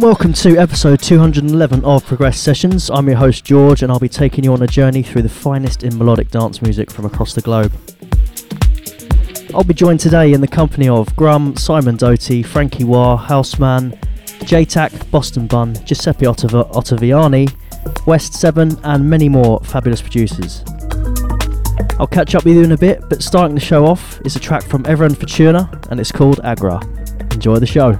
Welcome to episode 211 of Progress Sessions. I'm your host George, and I'll be taking you on a journey through the finest in melodic dance music from across the globe. I'll be joined today in the company of Grum, Simon Doty, Frankie Wah, Houseman, JTAC, Boston Bun, Giuseppe Ottav- Ottaviani, West 7, and many more fabulous producers. I'll catch up with you in a bit, but starting the show off is a track from Everyone Fortuna, and it's called Agra. Enjoy the show.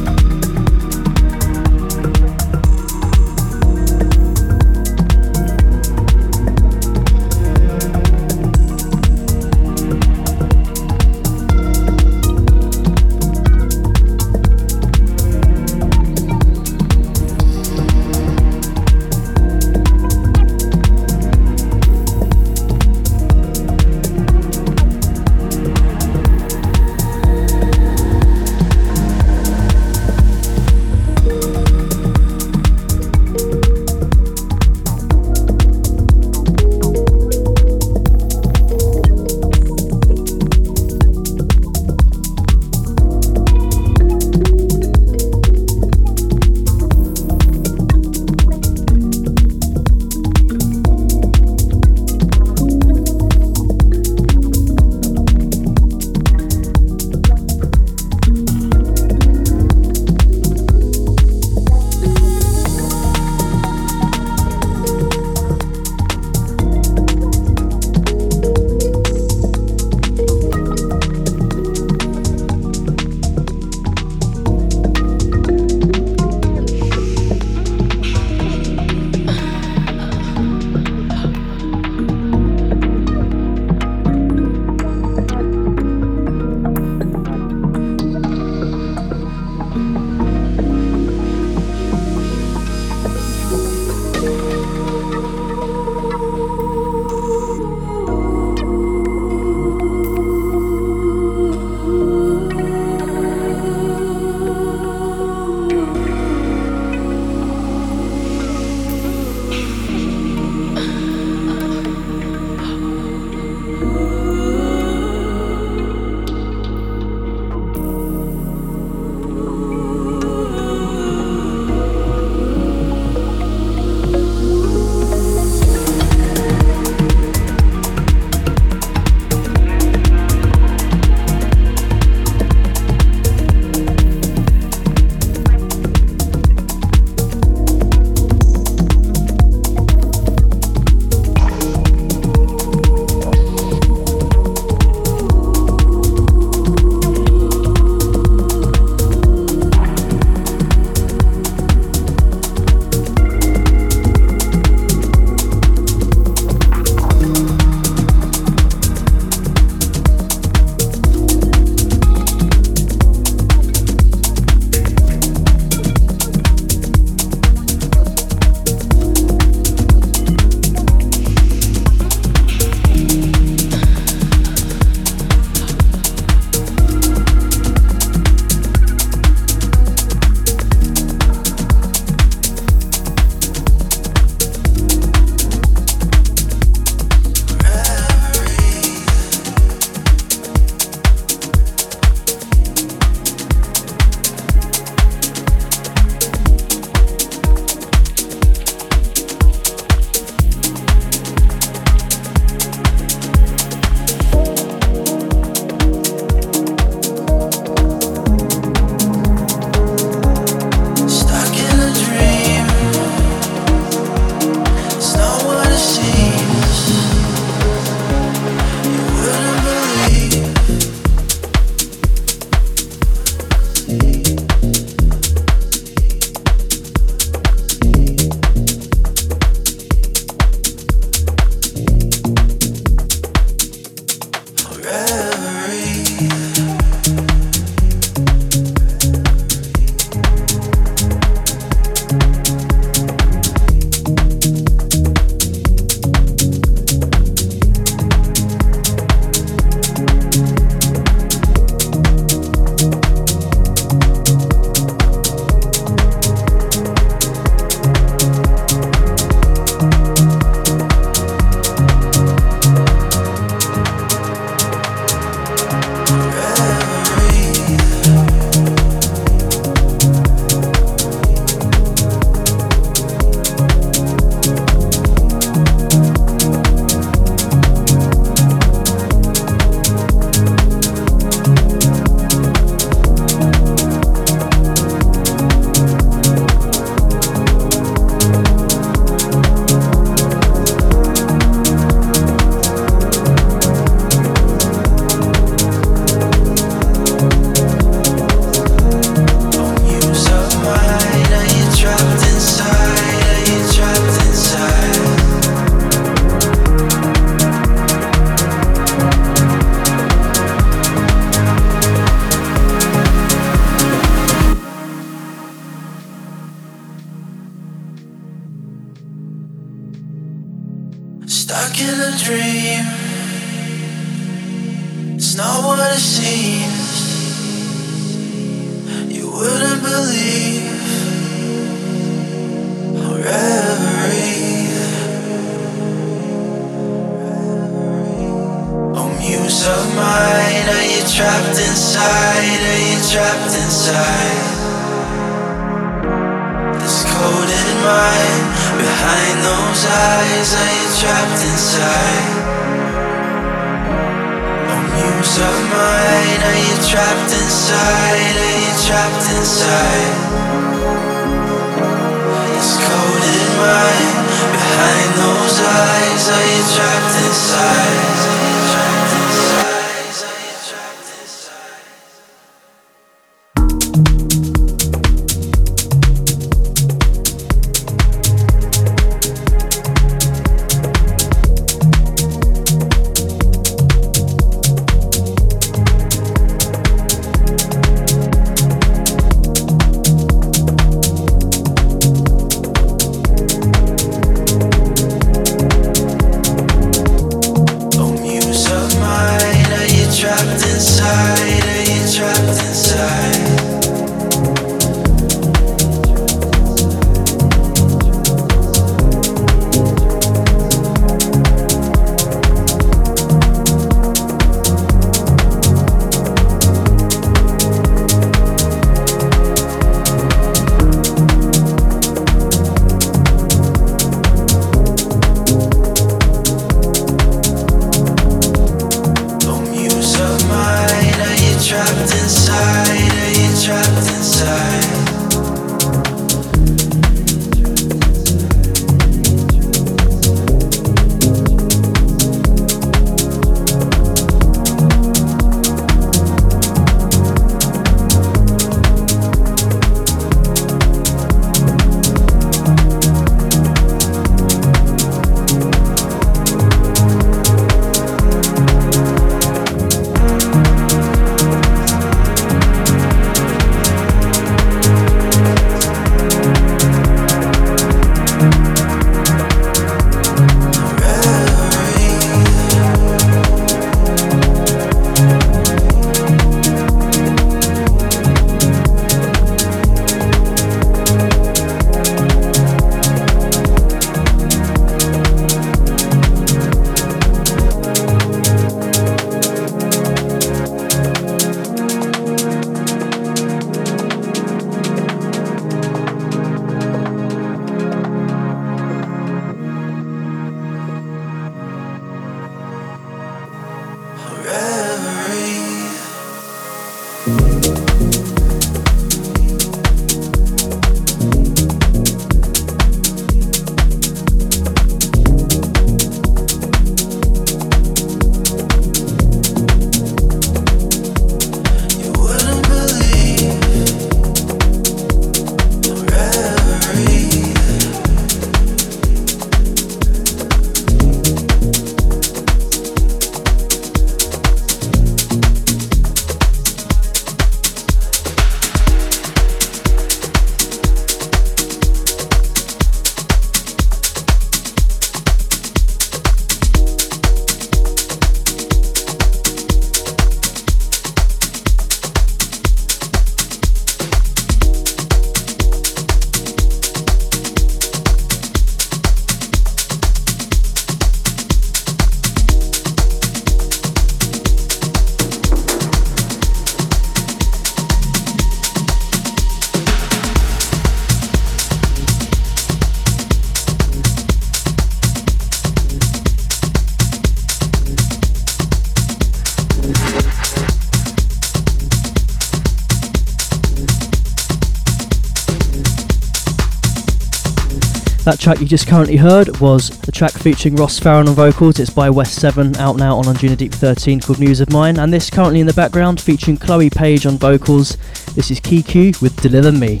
That track you just currently heard was the track featuring Ross Farron on vocals. It's by West 7, out now on Anjuna 13 called News of Mine. And this currently in the background featuring Chloe Page on vocals. This is Kiku with Deliver Me.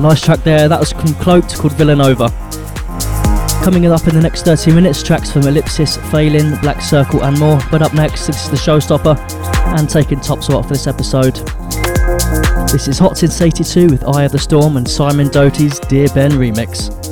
Nice track there. That was from Cloaked called Villanova. Coming up in the next 30 minutes, tracks from Ellipsis, Phelan, Black Circle, and more. But up next, this is the showstopper and taking top spot for this episode. This is Hot Since 82 with Eye of the Storm and Simon Doty's Dear Ben remix.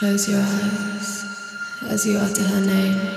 Close your eyes as you utter her name.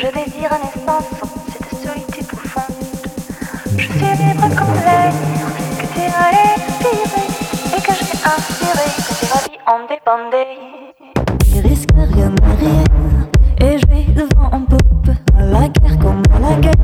Je désire naissance cette solitude profonde. Je hmm. suis libre comme l'air que tu as respiré et que j'ai inspiré, que j'ai vie en dépendait. Je risque rien à rien et je vais devant en poupe la guerre comme la guerre.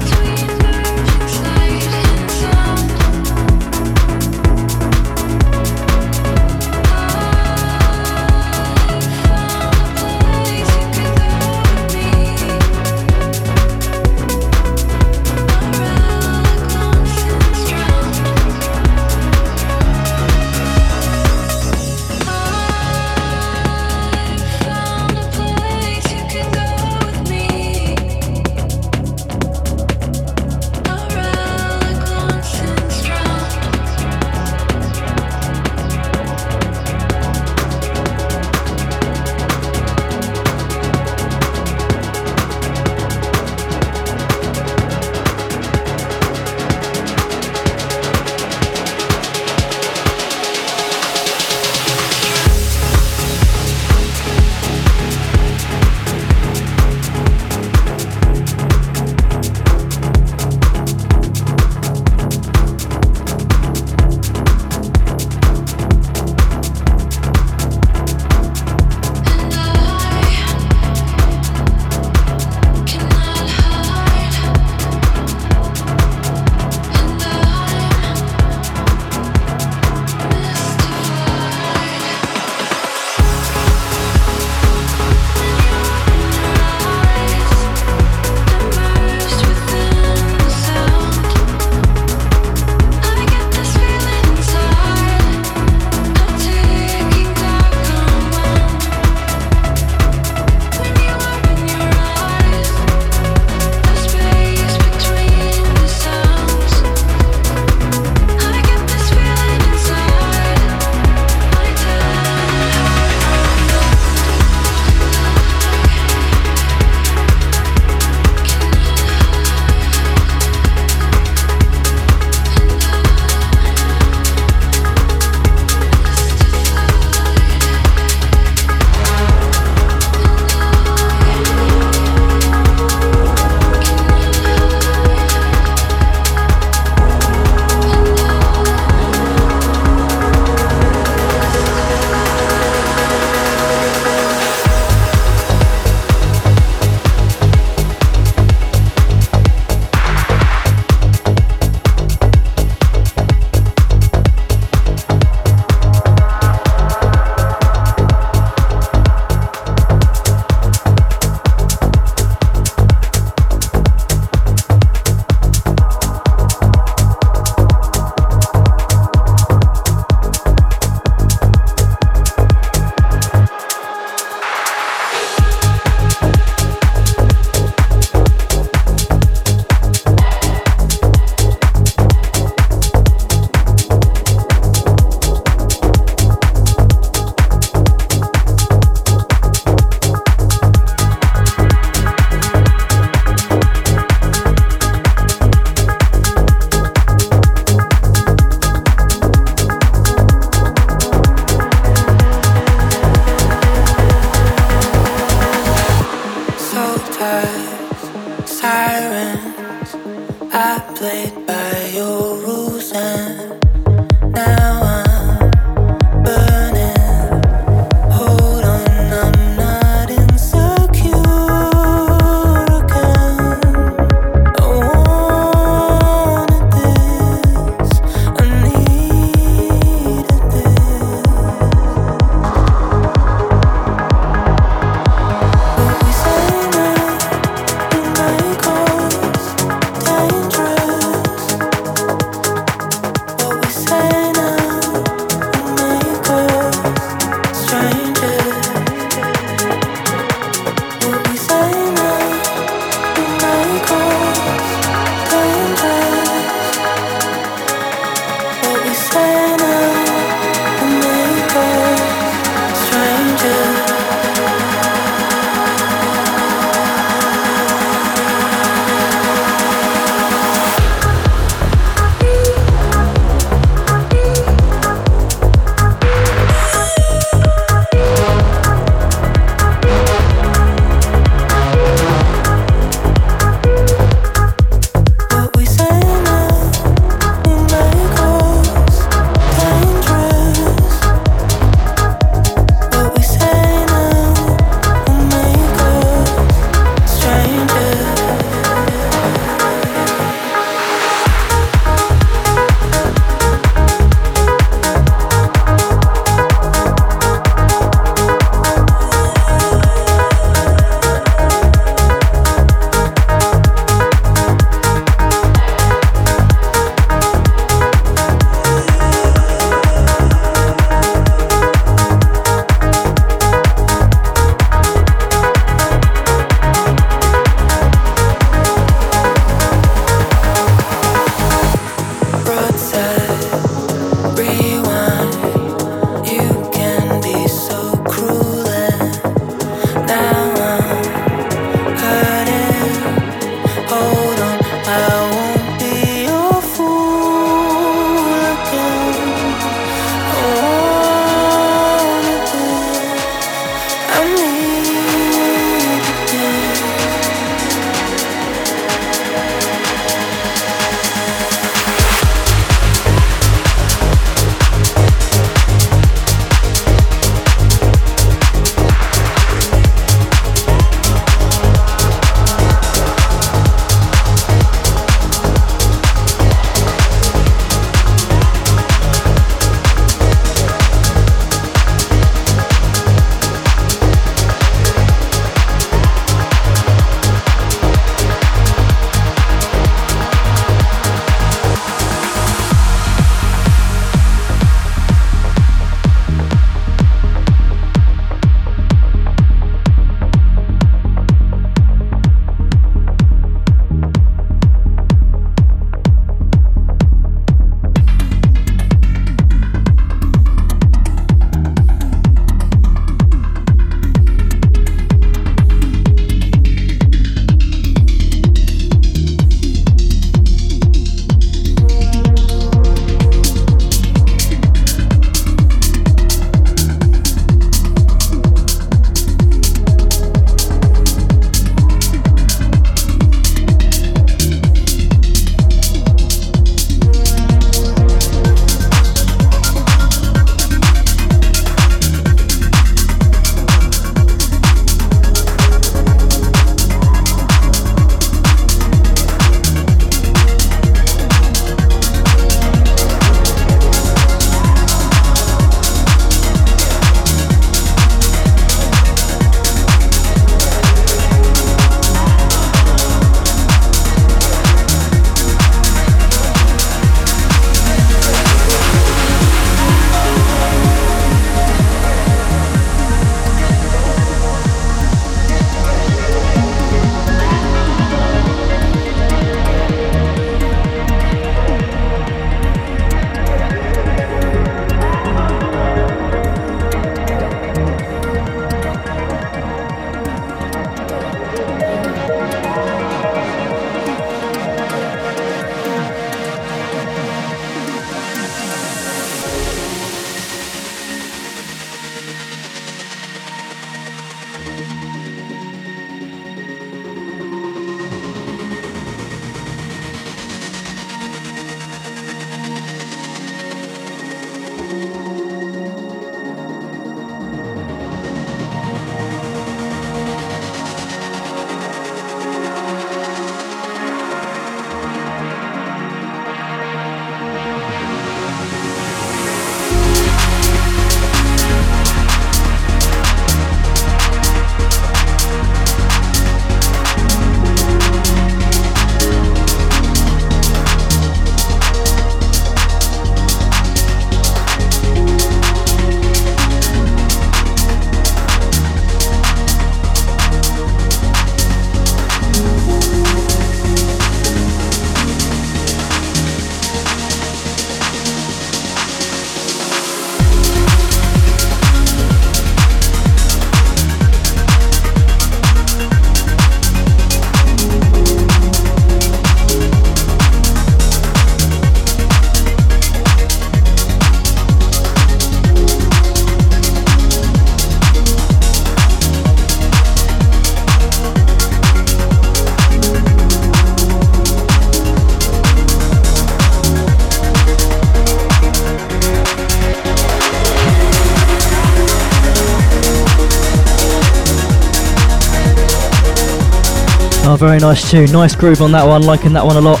Very nice tune. Nice groove on that one. Liking that one a lot.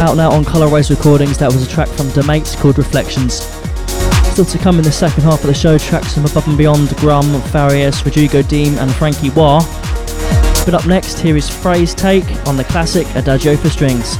Out now on Colorize Recordings. That was a track from Demates called Reflections. Still to come in the second half of the show, tracks from Above and Beyond, Grum, Farius, Rodrigo Deem, and Frankie Wah. But up next, here is Phrase Take on the classic Adagio for Strings.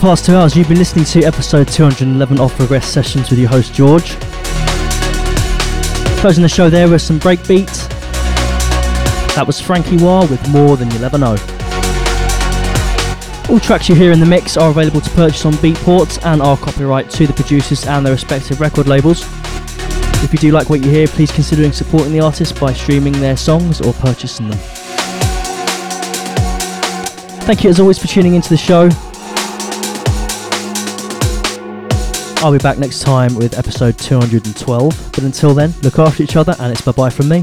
Past two hours, you've been listening to episode 211 of Progress Sessions with your host George. Closing the show there with some breakbeat. That was Frankie Wah with More Than You'll Ever Know. All tracks you hear in the mix are available to purchase on Beatport and are copyright to the producers and their respective record labels. If you do like what you hear, please consider supporting the artist by streaming their songs or purchasing them. Thank you as always for tuning into the show. I'll be back next time with episode 212, but until then, look after each other and it's bye bye from me.